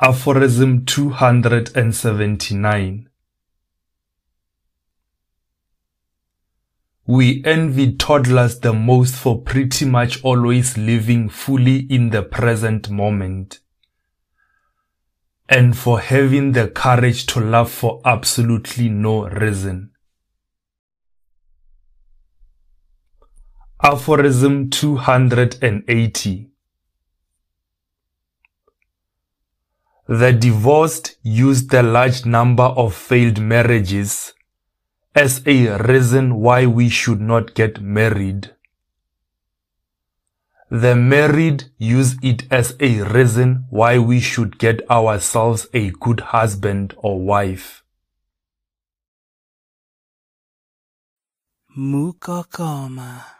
Aphorism 279 We envy toddlers the most for pretty much always living fully in the present moment and for having the courage to laugh for absolutely no reason. Aphorism 280 The divorced use the large number of failed marriages as a reason why we should not get married. The married use it as a reason why we should get ourselves a good husband or wife. Mukokoma.